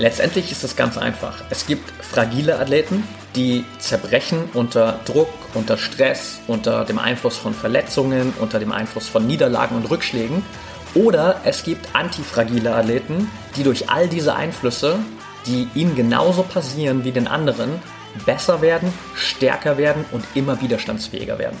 Letztendlich ist es ganz einfach. Es gibt fragile Athleten, die zerbrechen unter Druck, unter Stress, unter dem Einfluss von Verletzungen, unter dem Einfluss von Niederlagen und Rückschlägen. Oder es gibt antifragile Athleten, die durch all diese Einflüsse, die ihnen genauso passieren wie den anderen, besser werden, stärker werden und immer widerstandsfähiger werden.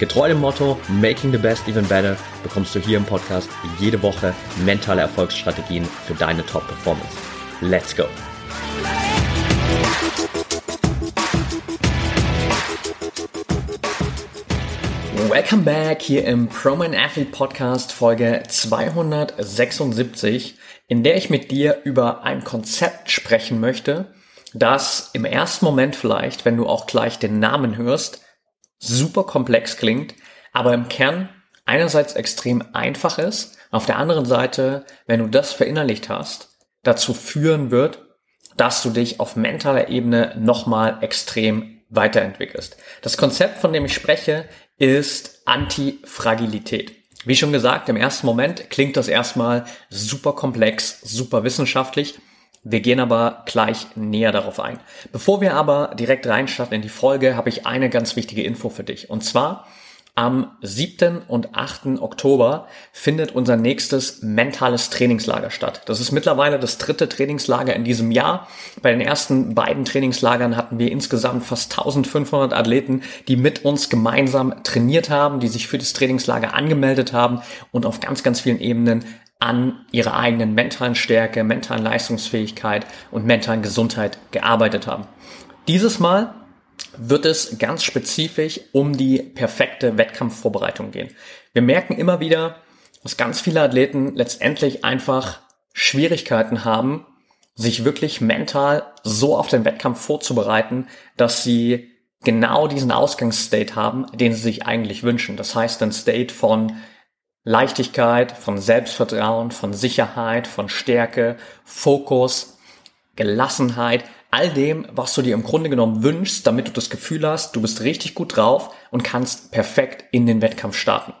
Getreu dem Motto Making the Best Even Better bekommst du hier im Podcast jede Woche mentale Erfolgsstrategien für deine Top-Performance. Let's go! Welcome back hier im ProMan Athlete Podcast Folge 276, in der ich mit dir über ein Konzept sprechen möchte, das im ersten Moment vielleicht, wenn du auch gleich den Namen hörst, super komplex klingt, aber im Kern einerseits extrem einfach ist, auf der anderen Seite, wenn du das verinnerlicht hast, dazu führen wird, dass du dich auf mentaler Ebene nochmal extrem weiterentwickelst. Das Konzept, von dem ich spreche, ist Antifragilität. Wie schon gesagt, im ersten Moment klingt das erstmal super komplex, super wissenschaftlich. Wir gehen aber gleich näher darauf ein. Bevor wir aber direkt reinstarten in die Folge, habe ich eine ganz wichtige Info für dich. Und zwar am 7. und 8. Oktober findet unser nächstes mentales Trainingslager statt. Das ist mittlerweile das dritte Trainingslager in diesem Jahr. Bei den ersten beiden Trainingslagern hatten wir insgesamt fast 1500 Athleten, die mit uns gemeinsam trainiert haben, die sich für das Trainingslager angemeldet haben und auf ganz, ganz vielen Ebenen an ihrer eigenen mentalen Stärke, mentalen Leistungsfähigkeit und mentalen Gesundheit gearbeitet haben. Dieses Mal wird es ganz spezifisch um die perfekte Wettkampfvorbereitung gehen. Wir merken immer wieder, dass ganz viele Athleten letztendlich einfach Schwierigkeiten haben, sich wirklich mental so auf den Wettkampf vorzubereiten, dass sie genau diesen Ausgangsstate haben, den sie sich eigentlich wünschen. Das heißt, ein State von Leichtigkeit, von Selbstvertrauen, von Sicherheit, von Stärke, Fokus, Gelassenheit, all dem, was du dir im Grunde genommen wünschst, damit du das Gefühl hast, du bist richtig gut drauf und kannst perfekt in den Wettkampf starten.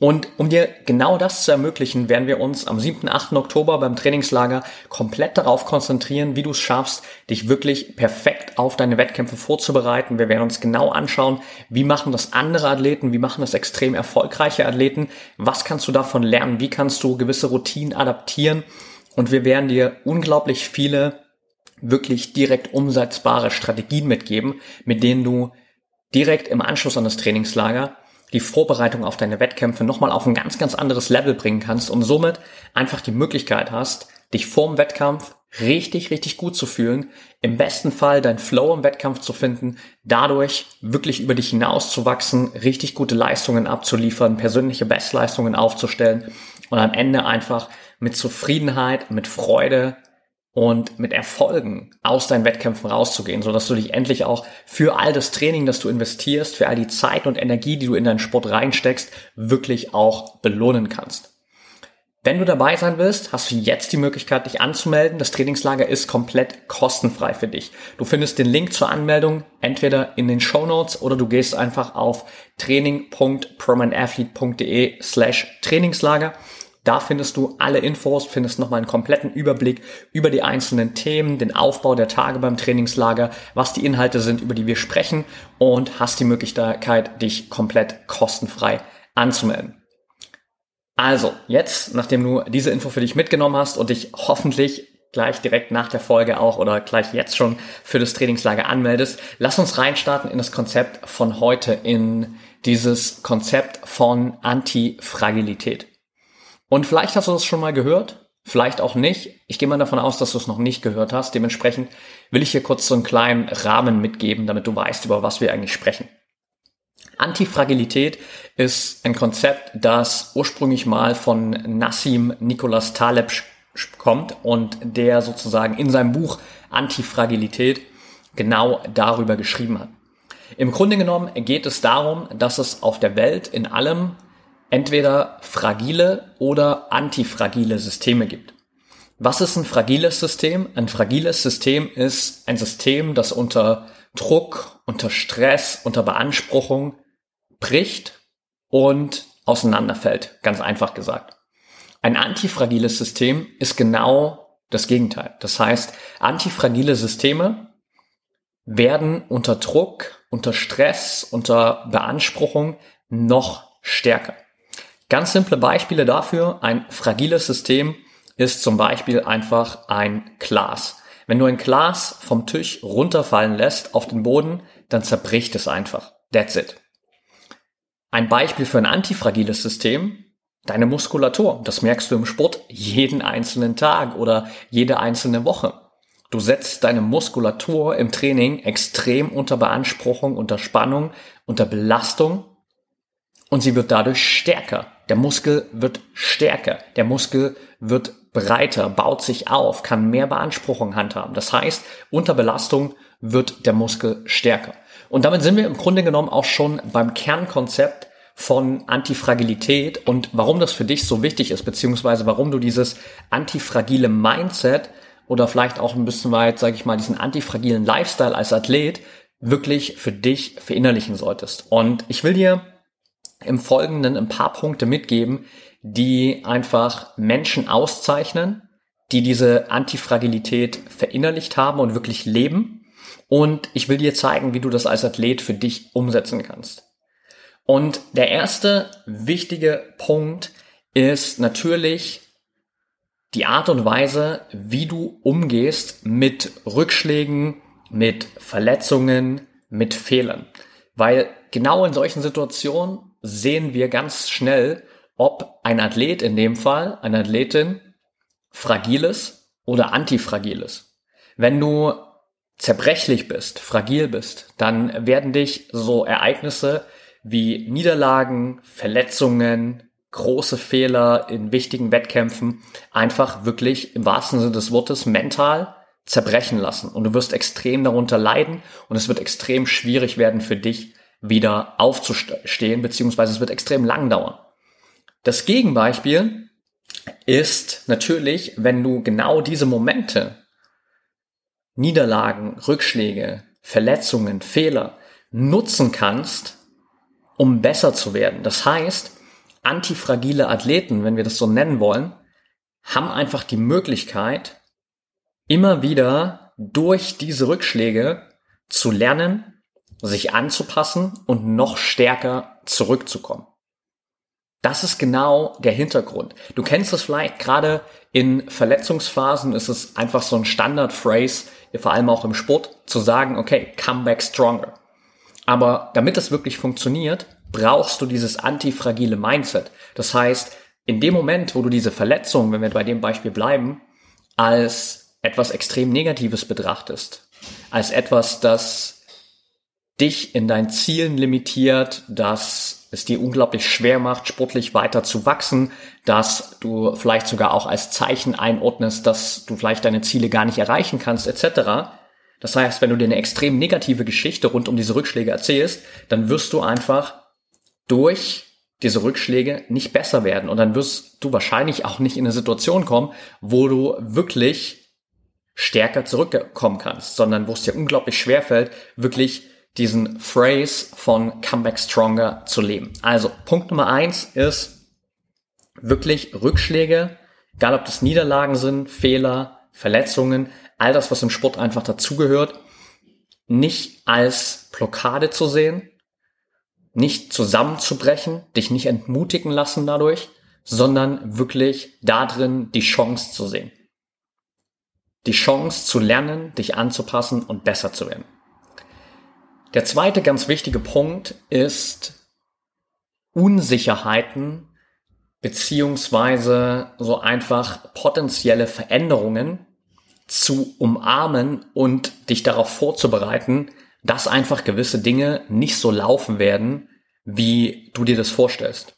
Und um dir genau das zu ermöglichen, werden wir uns am 7. 8. Oktober beim Trainingslager komplett darauf konzentrieren, wie du es schaffst, dich wirklich perfekt auf deine Wettkämpfe vorzubereiten. Wir werden uns genau anschauen, wie machen das andere Athleten, wie machen das extrem erfolgreiche Athleten, was kannst du davon lernen, wie kannst du gewisse Routinen adaptieren. Und wir werden dir unglaublich viele wirklich direkt umsetzbare Strategien mitgeben, mit denen du direkt im Anschluss an das Trainingslager die Vorbereitung auf deine Wettkämpfe nochmal auf ein ganz, ganz anderes Level bringen kannst und somit einfach die Möglichkeit hast, dich vorm Wettkampf richtig, richtig gut zu fühlen, im besten Fall dein Flow im Wettkampf zu finden, dadurch wirklich über dich hinaus zu wachsen, richtig gute Leistungen abzuliefern, persönliche Bestleistungen aufzustellen und am Ende einfach mit Zufriedenheit, mit Freude und mit Erfolgen aus deinen Wettkämpfen rauszugehen, so dass du dich endlich auch für all das Training, das du investierst, für all die Zeit und Energie, die du in deinen Sport reinsteckst, wirklich auch belohnen kannst. Wenn du dabei sein willst, hast du jetzt die Möglichkeit, dich anzumelden. Das Trainingslager ist komplett kostenfrei für dich. Du findest den Link zur Anmeldung entweder in den Show Notes oder du gehst einfach auf training.promanathlete.de slash Trainingslager da findest du alle Infos, findest nochmal einen kompletten Überblick über die einzelnen Themen, den Aufbau der Tage beim Trainingslager, was die Inhalte sind, über die wir sprechen und hast die Möglichkeit, dich komplett kostenfrei anzumelden. Also, jetzt, nachdem du diese Info für dich mitgenommen hast und dich hoffentlich gleich direkt nach der Folge auch oder gleich jetzt schon für das Trainingslager anmeldest, lass uns reinstarten in das Konzept von heute, in dieses Konzept von Antifragilität. Und vielleicht hast du das schon mal gehört, vielleicht auch nicht. Ich gehe mal davon aus, dass du es noch nicht gehört hast. Dementsprechend will ich hier kurz so einen kleinen Rahmen mitgeben, damit du weißt, über was wir eigentlich sprechen. Antifragilität ist ein Konzept, das ursprünglich mal von Nassim Nicholas Taleb kommt und der sozusagen in seinem Buch Antifragilität genau darüber geschrieben hat. Im Grunde genommen geht es darum, dass es auf der Welt in allem entweder fragile oder antifragile Systeme gibt. Was ist ein fragiles System? Ein fragiles System ist ein System, das unter Druck, unter Stress, unter Beanspruchung bricht und auseinanderfällt, ganz einfach gesagt. Ein antifragiles System ist genau das Gegenteil. Das heißt, antifragile Systeme werden unter Druck, unter Stress, unter Beanspruchung noch stärker. Ganz simple Beispiele dafür. Ein fragiles System ist zum Beispiel einfach ein Glas. Wenn du ein Glas vom Tisch runterfallen lässt auf den Boden, dann zerbricht es einfach. That's it. Ein Beispiel für ein antifragiles System, deine Muskulatur. Das merkst du im Sport jeden einzelnen Tag oder jede einzelne Woche. Du setzt deine Muskulatur im Training extrem unter Beanspruchung, unter Spannung, unter Belastung und sie wird dadurch stärker. Der Muskel wird stärker. Der Muskel wird breiter, baut sich auf, kann mehr Beanspruchung handhaben. Das heißt, unter Belastung wird der Muskel stärker. Und damit sind wir im Grunde genommen auch schon beim Kernkonzept von Antifragilität und warum das für dich so wichtig ist, beziehungsweise warum du dieses antifragile Mindset oder vielleicht auch ein bisschen weit, sage ich mal, diesen antifragilen Lifestyle als Athlet wirklich für dich verinnerlichen solltest. Und ich will dir im Folgenden ein paar Punkte mitgeben, die einfach Menschen auszeichnen, die diese Antifragilität verinnerlicht haben und wirklich leben. Und ich will dir zeigen, wie du das als Athlet für dich umsetzen kannst. Und der erste wichtige Punkt ist natürlich die Art und Weise, wie du umgehst mit Rückschlägen, mit Verletzungen, mit Fehlern. Weil genau in solchen Situationen sehen wir ganz schnell, ob ein Athlet in dem Fall, eine Athletin, fragiles oder antifragiles. Wenn du zerbrechlich bist, fragil bist, dann werden dich so Ereignisse wie Niederlagen, Verletzungen, große Fehler in wichtigen Wettkämpfen einfach wirklich im wahrsten Sinne des Wortes mental zerbrechen lassen. Und du wirst extrem darunter leiden und es wird extrem schwierig werden für dich, wieder aufzustehen, beziehungsweise es wird extrem lang dauern. Das Gegenbeispiel ist natürlich, wenn du genau diese Momente, Niederlagen, Rückschläge, Verletzungen, Fehler nutzen kannst, um besser zu werden. Das heißt, antifragile Athleten, wenn wir das so nennen wollen, haben einfach die Möglichkeit, immer wieder durch diese Rückschläge zu lernen, sich anzupassen und noch stärker zurückzukommen. Das ist genau der Hintergrund. Du kennst es vielleicht gerade in Verletzungsphasen ist es einfach so ein Standard-Phrase, vor allem auch im Sport, zu sagen, okay, come back stronger. Aber damit es wirklich funktioniert, brauchst du dieses antifragile Mindset. Das heißt, in dem Moment, wo du diese Verletzung, wenn wir bei dem Beispiel bleiben, als etwas extrem Negatives betrachtest, als etwas, das dich in deinen Zielen limitiert, dass es dir unglaublich schwer macht, sportlich weiter zu wachsen, dass du vielleicht sogar auch als Zeichen einordnest, dass du vielleicht deine Ziele gar nicht erreichen kannst, etc. Das heißt, wenn du dir eine extrem negative Geschichte rund um diese Rückschläge erzählst, dann wirst du einfach durch diese Rückschläge nicht besser werden und dann wirst du wahrscheinlich auch nicht in eine Situation kommen, wo du wirklich stärker zurückkommen kannst, sondern wo es dir unglaublich schwer fällt, wirklich diesen Phrase von Comeback Stronger zu leben. Also Punkt Nummer eins ist wirklich Rückschläge, egal ob das Niederlagen sind, Fehler, Verletzungen, all das, was im Sport einfach dazugehört, nicht als Blockade zu sehen, nicht zusammenzubrechen, dich nicht entmutigen lassen dadurch, sondern wirklich darin die Chance zu sehen. Die Chance zu lernen, dich anzupassen und besser zu werden. Der zweite ganz wichtige Punkt ist Unsicherheiten beziehungsweise so einfach potenzielle Veränderungen zu umarmen und dich darauf vorzubereiten, dass einfach gewisse Dinge nicht so laufen werden, wie du dir das vorstellst.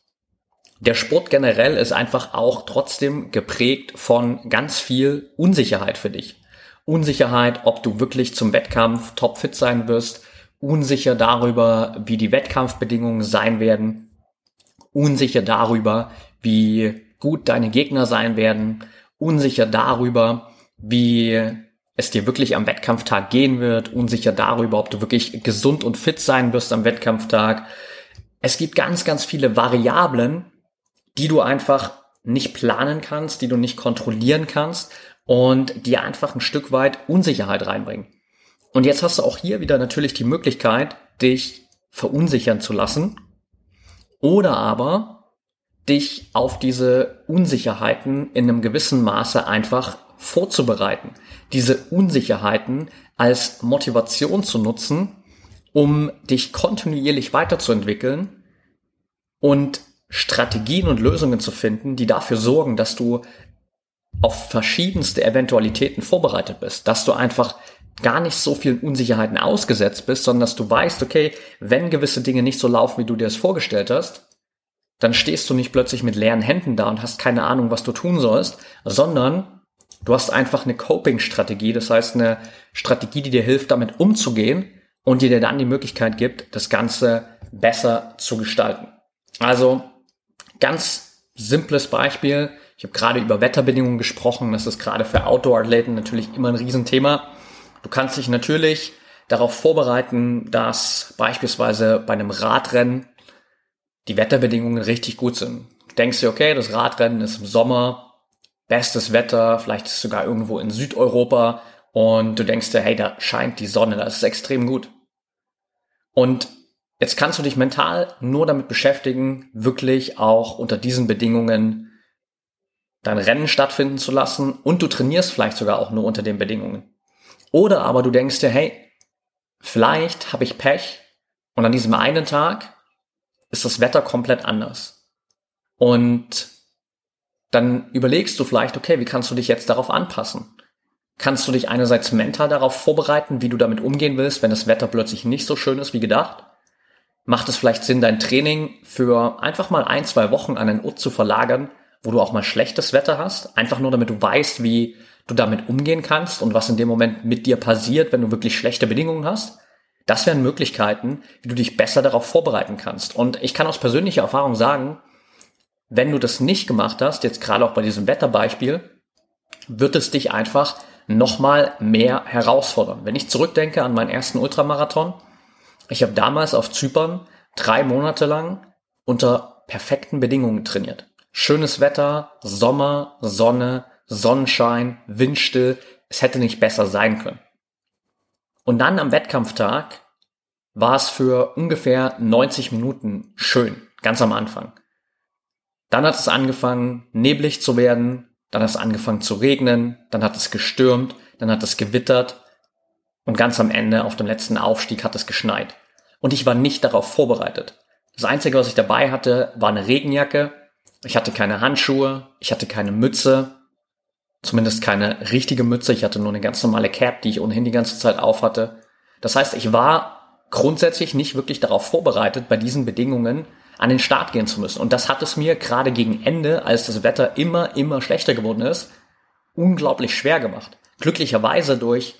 Der Sport generell ist einfach auch trotzdem geprägt von ganz viel Unsicherheit für dich. Unsicherheit, ob du wirklich zum Wettkampf topfit sein wirst, unsicher darüber, wie die Wettkampfbedingungen sein werden, unsicher darüber, wie gut deine Gegner sein werden, unsicher darüber, wie es dir wirklich am Wettkampftag gehen wird, unsicher darüber, ob du wirklich gesund und fit sein wirst am Wettkampftag. Es gibt ganz, ganz viele Variablen, die du einfach nicht planen kannst, die du nicht kontrollieren kannst und die einfach ein Stück weit Unsicherheit reinbringen. Und jetzt hast du auch hier wieder natürlich die Möglichkeit, dich verunsichern zu lassen oder aber dich auf diese Unsicherheiten in einem gewissen Maße einfach vorzubereiten. Diese Unsicherheiten als Motivation zu nutzen, um dich kontinuierlich weiterzuentwickeln und Strategien und Lösungen zu finden, die dafür sorgen, dass du auf verschiedenste Eventualitäten vorbereitet bist, dass du einfach gar nicht so vielen Unsicherheiten ausgesetzt bist, sondern dass du weißt, okay, wenn gewisse Dinge nicht so laufen, wie du dir es vorgestellt hast, dann stehst du nicht plötzlich mit leeren Händen da und hast keine Ahnung, was du tun sollst, sondern du hast einfach eine Coping-Strategie, das heißt eine Strategie, die dir hilft, damit umzugehen und die dir dann die Möglichkeit gibt, das Ganze besser zu gestalten. Also ganz simples Beispiel. Ich habe gerade über Wetterbedingungen gesprochen. Das ist gerade für Outdoor-Athleten natürlich immer ein Riesenthema. Du kannst dich natürlich darauf vorbereiten, dass beispielsweise bei einem Radrennen die Wetterbedingungen richtig gut sind. Du denkst dir, okay, das Radrennen ist im Sommer, bestes Wetter, vielleicht ist es sogar irgendwo in Südeuropa und du denkst dir, hey, da scheint die Sonne, das ist extrem gut. Und jetzt kannst du dich mental nur damit beschäftigen, wirklich auch unter diesen Bedingungen dein Rennen stattfinden zu lassen und du trainierst vielleicht sogar auch nur unter den Bedingungen. Oder aber du denkst dir, hey, vielleicht habe ich Pech und an diesem einen Tag ist das Wetter komplett anders. Und dann überlegst du vielleicht, okay, wie kannst du dich jetzt darauf anpassen? Kannst du dich einerseits mental darauf vorbereiten, wie du damit umgehen willst, wenn das Wetter plötzlich nicht so schön ist wie gedacht? Macht es vielleicht Sinn, dein Training für einfach mal ein, zwei Wochen an einen Ort zu verlagern, wo du auch mal schlechtes Wetter hast? Einfach nur, damit du weißt, wie du damit umgehen kannst und was in dem Moment mit dir passiert, wenn du wirklich schlechte Bedingungen hast. Das wären Möglichkeiten, wie du dich besser darauf vorbereiten kannst. Und ich kann aus persönlicher Erfahrung sagen, wenn du das nicht gemacht hast, jetzt gerade auch bei diesem Wetterbeispiel, wird es dich einfach nochmal mehr herausfordern. Wenn ich zurückdenke an meinen ersten Ultramarathon, ich habe damals auf Zypern drei Monate lang unter perfekten Bedingungen trainiert. Schönes Wetter, Sommer, Sonne, Sonnenschein, windstill. Es hätte nicht besser sein können. Und dann am Wettkampftag war es für ungefähr 90 Minuten schön, ganz am Anfang. Dann hat es angefangen, neblig zu werden, dann hat es angefangen zu regnen, dann hat es gestürmt, dann hat es gewittert und ganz am Ende auf dem letzten Aufstieg hat es geschneit. Und ich war nicht darauf vorbereitet. Das Einzige, was ich dabei hatte, war eine Regenjacke. Ich hatte keine Handschuhe, ich hatte keine Mütze, Zumindest keine richtige Mütze. Ich hatte nur eine ganz normale Cap, die ich ohnehin die ganze Zeit auf hatte. Das heißt, ich war grundsätzlich nicht wirklich darauf vorbereitet, bei diesen Bedingungen an den Start gehen zu müssen. Und das hat es mir gerade gegen Ende, als das Wetter immer, immer schlechter geworden ist, unglaublich schwer gemacht. Glücklicherweise durch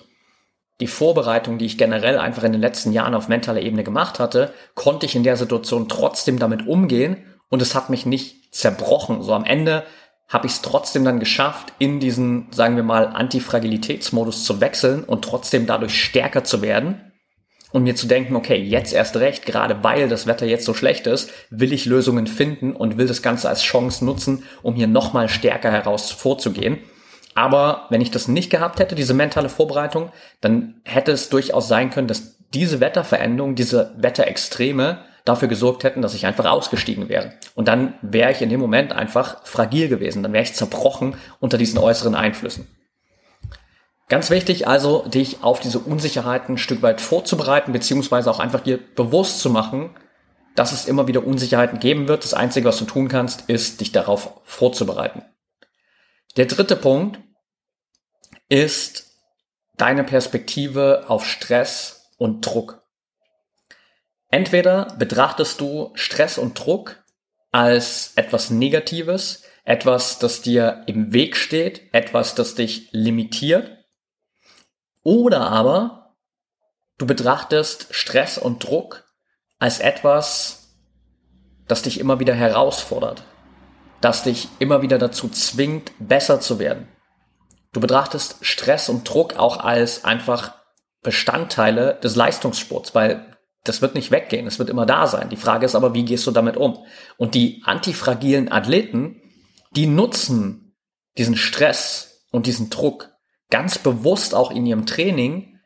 die Vorbereitung, die ich generell einfach in den letzten Jahren auf mentaler Ebene gemacht hatte, konnte ich in der Situation trotzdem damit umgehen und es hat mich nicht zerbrochen. So am Ende habe ich es trotzdem dann geschafft, in diesen, sagen wir mal, Antifragilitätsmodus zu wechseln und trotzdem dadurch stärker zu werden und mir zu denken, okay, jetzt erst recht, gerade weil das Wetter jetzt so schlecht ist, will ich Lösungen finden und will das Ganze als Chance nutzen, um hier nochmal stärker heraus vorzugehen. Aber wenn ich das nicht gehabt hätte, diese mentale Vorbereitung, dann hätte es durchaus sein können, dass diese Wetterveränderung, diese Wetterextreme dafür gesorgt hätten, dass ich einfach ausgestiegen wäre. Und dann wäre ich in dem Moment einfach fragil gewesen, dann wäre ich zerbrochen unter diesen äußeren Einflüssen. Ganz wichtig also, dich auf diese Unsicherheiten ein Stück weit vorzubereiten, beziehungsweise auch einfach dir bewusst zu machen, dass es immer wieder Unsicherheiten geben wird. Das Einzige, was du tun kannst, ist, dich darauf vorzubereiten. Der dritte Punkt ist deine Perspektive auf Stress und Druck. Entweder betrachtest du Stress und Druck als etwas Negatives, etwas, das dir im Weg steht, etwas, das dich limitiert. Oder aber du betrachtest Stress und Druck als etwas, das dich immer wieder herausfordert, das dich immer wieder dazu zwingt, besser zu werden. Du betrachtest Stress und Druck auch als einfach Bestandteile des Leistungssports, weil das wird nicht weggehen, es wird immer da sein. Die Frage ist aber, wie gehst du damit um? Und die antifragilen Athleten, die nutzen diesen Stress und diesen Druck ganz bewusst auch in ihrem Training,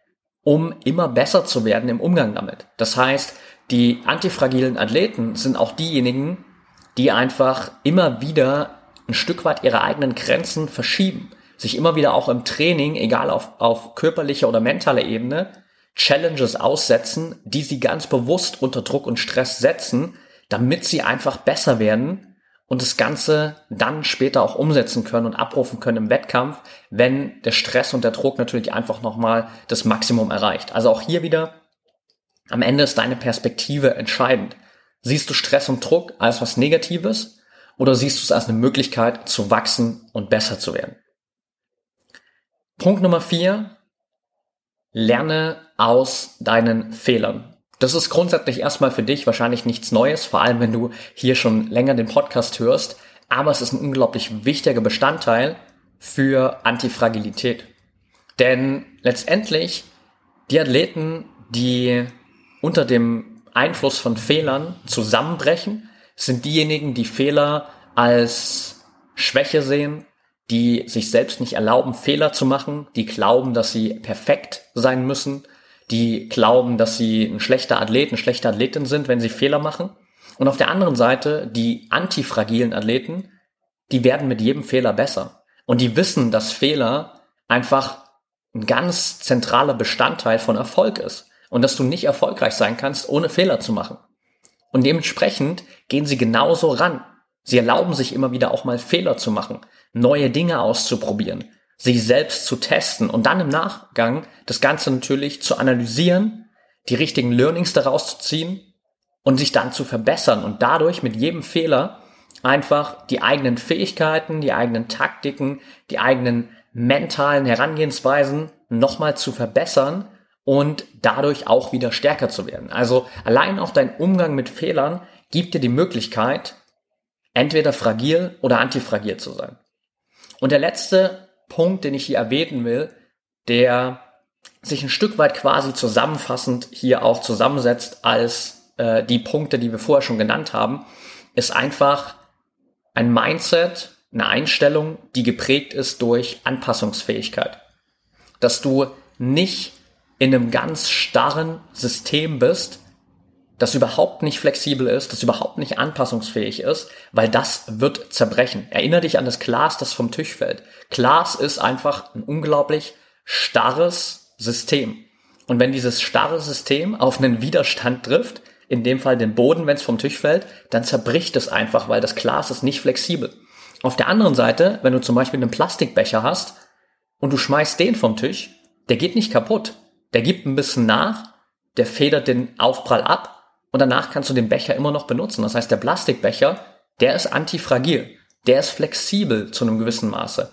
um immer besser zu werden im Umgang damit. Das heißt, die antifragilen Athleten sind auch diejenigen, die einfach immer wieder ein Stück weit ihre eigenen Grenzen verschieben, sich immer wieder auch im Training, egal auf, auf körperlicher oder mentaler Ebene, Challenges aussetzen, die sie ganz bewusst unter Druck und Stress setzen, damit sie einfach besser werden und das Ganze dann später auch umsetzen können und abrufen können im Wettkampf, wenn der Stress und der Druck natürlich einfach nochmal das Maximum erreicht. Also auch hier wieder, am Ende ist deine Perspektive entscheidend. Siehst du Stress und Druck als was Negatives oder siehst du es als eine Möglichkeit zu wachsen und besser zu werden? Punkt Nummer vier, lerne aus deinen Fehlern. Das ist grundsätzlich erstmal für dich wahrscheinlich nichts Neues, vor allem wenn du hier schon länger den Podcast hörst, aber es ist ein unglaublich wichtiger Bestandteil für Antifragilität. Denn letztendlich die Athleten, die unter dem Einfluss von Fehlern zusammenbrechen, sind diejenigen, die Fehler als Schwäche sehen, die sich selbst nicht erlauben, Fehler zu machen, die glauben, dass sie perfekt sein müssen, die glauben, dass sie ein schlechter Athlet, eine schlechte Athletin sind, wenn sie Fehler machen. Und auf der anderen Seite die antifragilen Athleten, die werden mit jedem Fehler besser. Und die wissen, dass Fehler einfach ein ganz zentraler Bestandteil von Erfolg ist. Und dass du nicht erfolgreich sein kannst, ohne Fehler zu machen. Und dementsprechend gehen sie genauso ran. Sie erlauben sich immer wieder auch mal Fehler zu machen neue Dinge auszuprobieren, sich selbst zu testen und dann im Nachgang das Ganze natürlich zu analysieren, die richtigen Learnings daraus zu ziehen und sich dann zu verbessern und dadurch mit jedem Fehler einfach die eigenen Fähigkeiten, die eigenen Taktiken, die eigenen mentalen Herangehensweisen nochmal zu verbessern und dadurch auch wieder stärker zu werden. Also allein auch dein Umgang mit Fehlern gibt dir die Möglichkeit, entweder fragil oder antifragil zu sein. Und der letzte Punkt, den ich hier erwähnen will, der sich ein Stück weit quasi zusammenfassend hier auch zusammensetzt als äh, die Punkte, die wir vorher schon genannt haben, ist einfach ein Mindset, eine Einstellung, die geprägt ist durch Anpassungsfähigkeit. Dass du nicht in einem ganz starren System bist, das überhaupt nicht flexibel ist, das überhaupt nicht anpassungsfähig ist, weil das wird zerbrechen. Erinnere dich an das Glas, das vom Tisch fällt. Glas ist einfach ein unglaublich starres System. Und wenn dieses starre System auf einen Widerstand trifft, in dem Fall den Boden, wenn es vom Tisch fällt, dann zerbricht es einfach, weil das Glas ist nicht flexibel. Auf der anderen Seite, wenn du zum Beispiel einen Plastikbecher hast und du schmeißt den vom Tisch, der geht nicht kaputt. Der gibt ein bisschen nach, der federt den Aufprall ab und danach kannst du den Becher immer noch benutzen. Das heißt, der Plastikbecher, der ist antifragil, der ist flexibel zu einem gewissen Maße,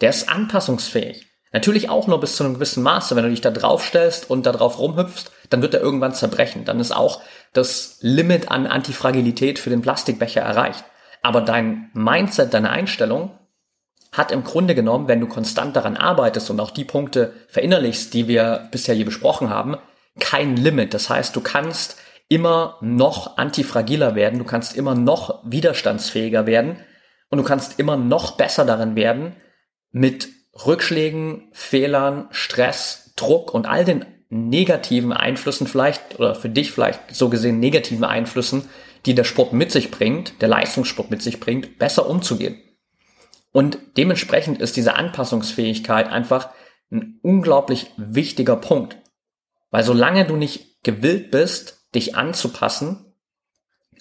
der ist anpassungsfähig. Natürlich auch nur bis zu einem gewissen Maße. Wenn du dich da draufstellst und da drauf rumhüpfst, dann wird er irgendwann zerbrechen. Dann ist auch das Limit an Antifragilität für den Plastikbecher erreicht. Aber dein Mindset, deine Einstellung hat im Grunde genommen, wenn du konstant daran arbeitest und auch die Punkte verinnerlichst, die wir bisher hier besprochen haben, kein Limit. Das heißt, du kannst immer noch antifragiler werden, du kannst immer noch widerstandsfähiger werden und du kannst immer noch besser darin werden, mit Rückschlägen, Fehlern, Stress, Druck und all den negativen Einflüssen vielleicht oder für dich vielleicht so gesehen negativen Einflüssen, die der Sport mit sich bringt, der Leistungssport mit sich bringt, besser umzugehen. Und dementsprechend ist diese Anpassungsfähigkeit einfach ein unglaublich wichtiger Punkt. Weil solange du nicht gewillt bist, dich anzupassen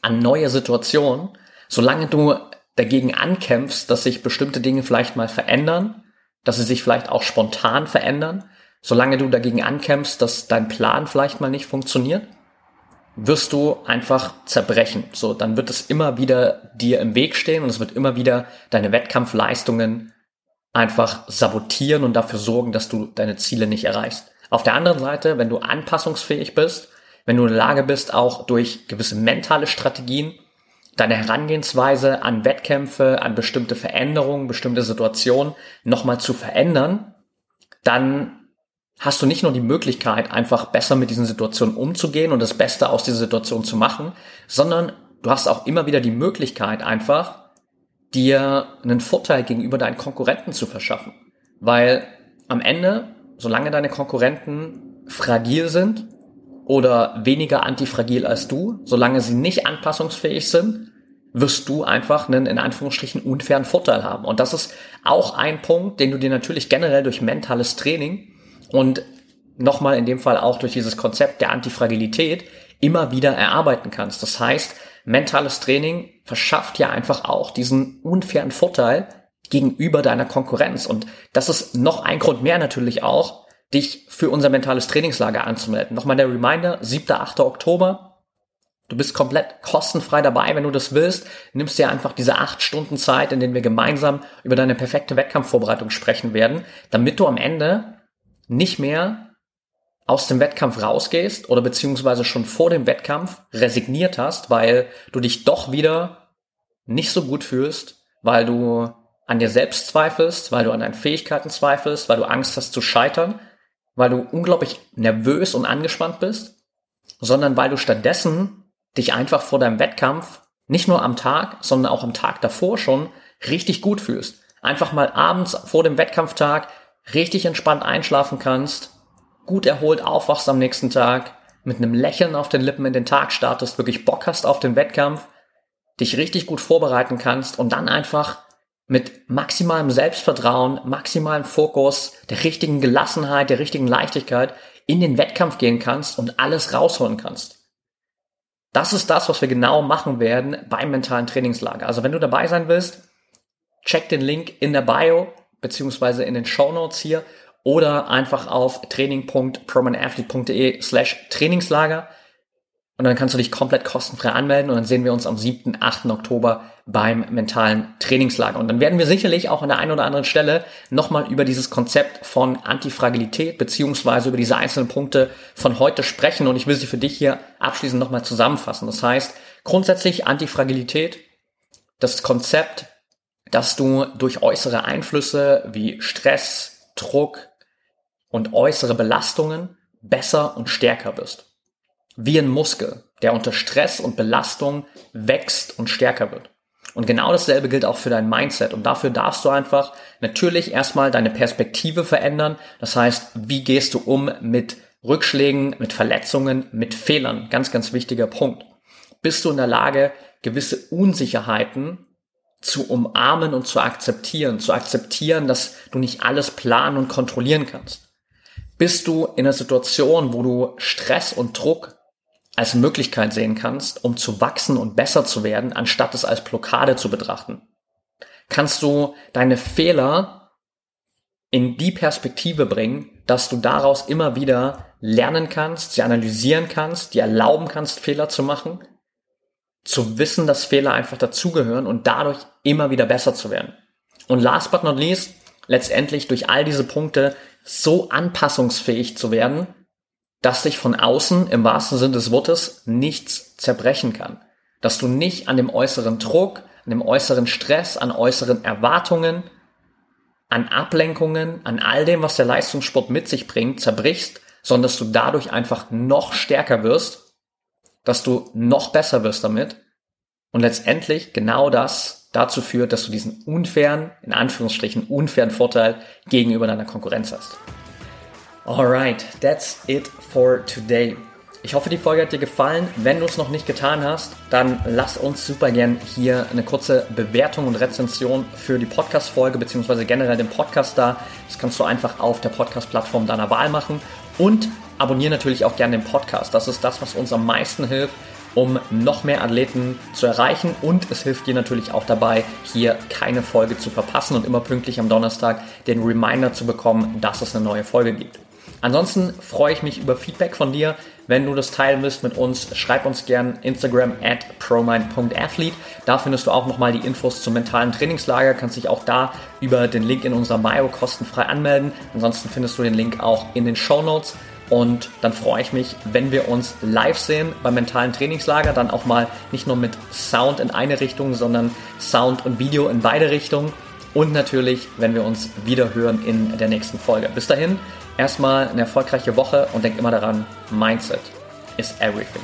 an neue Situationen, solange du dagegen ankämpfst, dass sich bestimmte Dinge vielleicht mal verändern, dass sie sich vielleicht auch spontan verändern, solange du dagegen ankämpfst, dass dein Plan vielleicht mal nicht funktioniert, wirst du einfach zerbrechen. So, dann wird es immer wieder dir im Weg stehen und es wird immer wieder deine Wettkampfleistungen einfach sabotieren und dafür sorgen, dass du deine Ziele nicht erreichst. Auf der anderen Seite, wenn du anpassungsfähig bist, wenn du in der Lage bist, auch durch gewisse mentale Strategien deine Herangehensweise an Wettkämpfe, an bestimmte Veränderungen, bestimmte Situationen nochmal zu verändern, dann hast du nicht nur die Möglichkeit, einfach besser mit diesen Situationen umzugehen und das Beste aus dieser Situation zu machen, sondern du hast auch immer wieder die Möglichkeit, einfach dir einen Vorteil gegenüber deinen Konkurrenten zu verschaffen. Weil am Ende, solange deine Konkurrenten fragil sind oder weniger antifragil als du, solange sie nicht anpassungsfähig sind, wirst du einfach einen in Anführungsstrichen unfairen Vorteil haben. Und das ist auch ein Punkt, den du dir natürlich generell durch mentales Training und nochmal in dem Fall auch durch dieses Konzept der Antifragilität immer wieder erarbeiten kannst. Das heißt, mentales Training verschafft ja einfach auch diesen unfairen Vorteil gegenüber deiner Konkurrenz. Und das ist noch ein Grund mehr natürlich auch, dich für unser mentales Trainingslager anzumelden. Nochmal der Reminder, 7. 8. Oktober. Du bist komplett kostenfrei dabei, wenn du das willst. Nimmst dir einfach diese acht Stunden Zeit, in denen wir gemeinsam über deine perfekte Wettkampfvorbereitung sprechen werden, damit du am Ende nicht mehr aus dem Wettkampf rausgehst oder beziehungsweise schon vor dem Wettkampf resigniert hast, weil du dich doch wieder nicht so gut fühlst, weil du an dir selbst zweifelst, weil du an deinen Fähigkeiten zweifelst, weil du Angst hast zu scheitern, weil du unglaublich nervös und angespannt bist, sondern weil du stattdessen dich einfach vor deinem Wettkampf nicht nur am Tag, sondern auch am Tag davor schon richtig gut fühlst. Einfach mal abends vor dem Wettkampftag richtig entspannt einschlafen kannst, gut erholt aufwachst am nächsten Tag, mit einem Lächeln auf den Lippen in den Tag startest, wirklich Bock hast auf den Wettkampf, dich richtig gut vorbereiten kannst und dann einfach mit maximalem Selbstvertrauen, maximalem Fokus, der richtigen Gelassenheit, der richtigen Leichtigkeit in den Wettkampf gehen kannst und alles rausholen kannst. Das ist das, was wir genau machen werden beim mentalen Trainingslager. Also wenn du dabei sein willst, check den Link in der Bio beziehungsweise in den Show Notes hier oder einfach auf training.permanentathlete.de slash Trainingslager und dann kannst du dich komplett kostenfrei anmelden und dann sehen wir uns am 7., 8. Oktober beim mentalen Trainingslager. Und dann werden wir sicherlich auch an der einen oder anderen Stelle nochmal über dieses Konzept von Antifragilität beziehungsweise über diese einzelnen Punkte von heute sprechen und ich will sie für dich hier abschließend nochmal zusammenfassen. Das heißt, grundsätzlich Antifragilität, das Konzept, dass du durch äußere Einflüsse wie Stress, Druck, und äußere Belastungen besser und stärker bist. Wie ein Muskel, der unter Stress und Belastung wächst und stärker wird. Und genau dasselbe gilt auch für dein Mindset. Und dafür darfst du einfach natürlich erstmal deine Perspektive verändern. Das heißt, wie gehst du um mit Rückschlägen, mit Verletzungen, mit Fehlern? Ganz, ganz wichtiger Punkt. Bist du in der Lage, gewisse Unsicherheiten zu umarmen und zu akzeptieren, zu akzeptieren, dass du nicht alles planen und kontrollieren kannst bist du in einer Situation, wo du Stress und Druck als Möglichkeit sehen kannst, um zu wachsen und besser zu werden, anstatt es als Blockade zu betrachten. Kannst du deine Fehler in die Perspektive bringen, dass du daraus immer wieder lernen kannst, sie analysieren kannst, dir erlauben kannst, Fehler zu machen, zu wissen, dass Fehler einfach dazugehören und dadurch immer wieder besser zu werden. Und last but not least, letztendlich durch all diese Punkte so anpassungsfähig zu werden, dass sich von außen im wahrsten Sinne des Wortes nichts zerbrechen kann. Dass du nicht an dem äußeren Druck, an dem äußeren Stress, an äußeren Erwartungen, an Ablenkungen, an all dem, was der Leistungssport mit sich bringt, zerbrichst, sondern dass du dadurch einfach noch stärker wirst, dass du noch besser wirst damit und letztendlich genau das dazu führt, dass du diesen unfairen, in Anführungsstrichen unfairen Vorteil gegenüber deiner Konkurrenz hast. Alright, that's it for today. Ich hoffe, die Folge hat dir gefallen. Wenn du es noch nicht getan hast, dann lass uns super gern hier eine kurze Bewertung und Rezension für die Podcast-Folge beziehungsweise generell den Podcast da. Das kannst du einfach auf der Podcast-Plattform deiner Wahl machen und abonniere natürlich auch gerne den Podcast. Das ist das, was uns am meisten hilft, um noch mehr Athleten zu erreichen und es hilft dir natürlich auch dabei, hier keine Folge zu verpassen und immer pünktlich am Donnerstag den Reminder zu bekommen, dass es eine neue Folge gibt. Ansonsten freue ich mich über Feedback von dir. Wenn du das teilen willst mit uns, schreib uns gern Instagram at promind.athlete. Da findest du auch nochmal die Infos zum mentalen Trainingslager. Kannst dich auch da über den Link in unserer Mayo kostenfrei anmelden. Ansonsten findest du den Link auch in den Show Notes. Und dann freue ich mich, wenn wir uns live sehen beim mentalen Trainingslager. Dann auch mal nicht nur mit Sound in eine Richtung, sondern Sound und Video in beide Richtungen. Und natürlich, wenn wir uns wieder hören in der nächsten Folge. Bis dahin, erstmal eine erfolgreiche Woche und denk immer daran, Mindset is everything.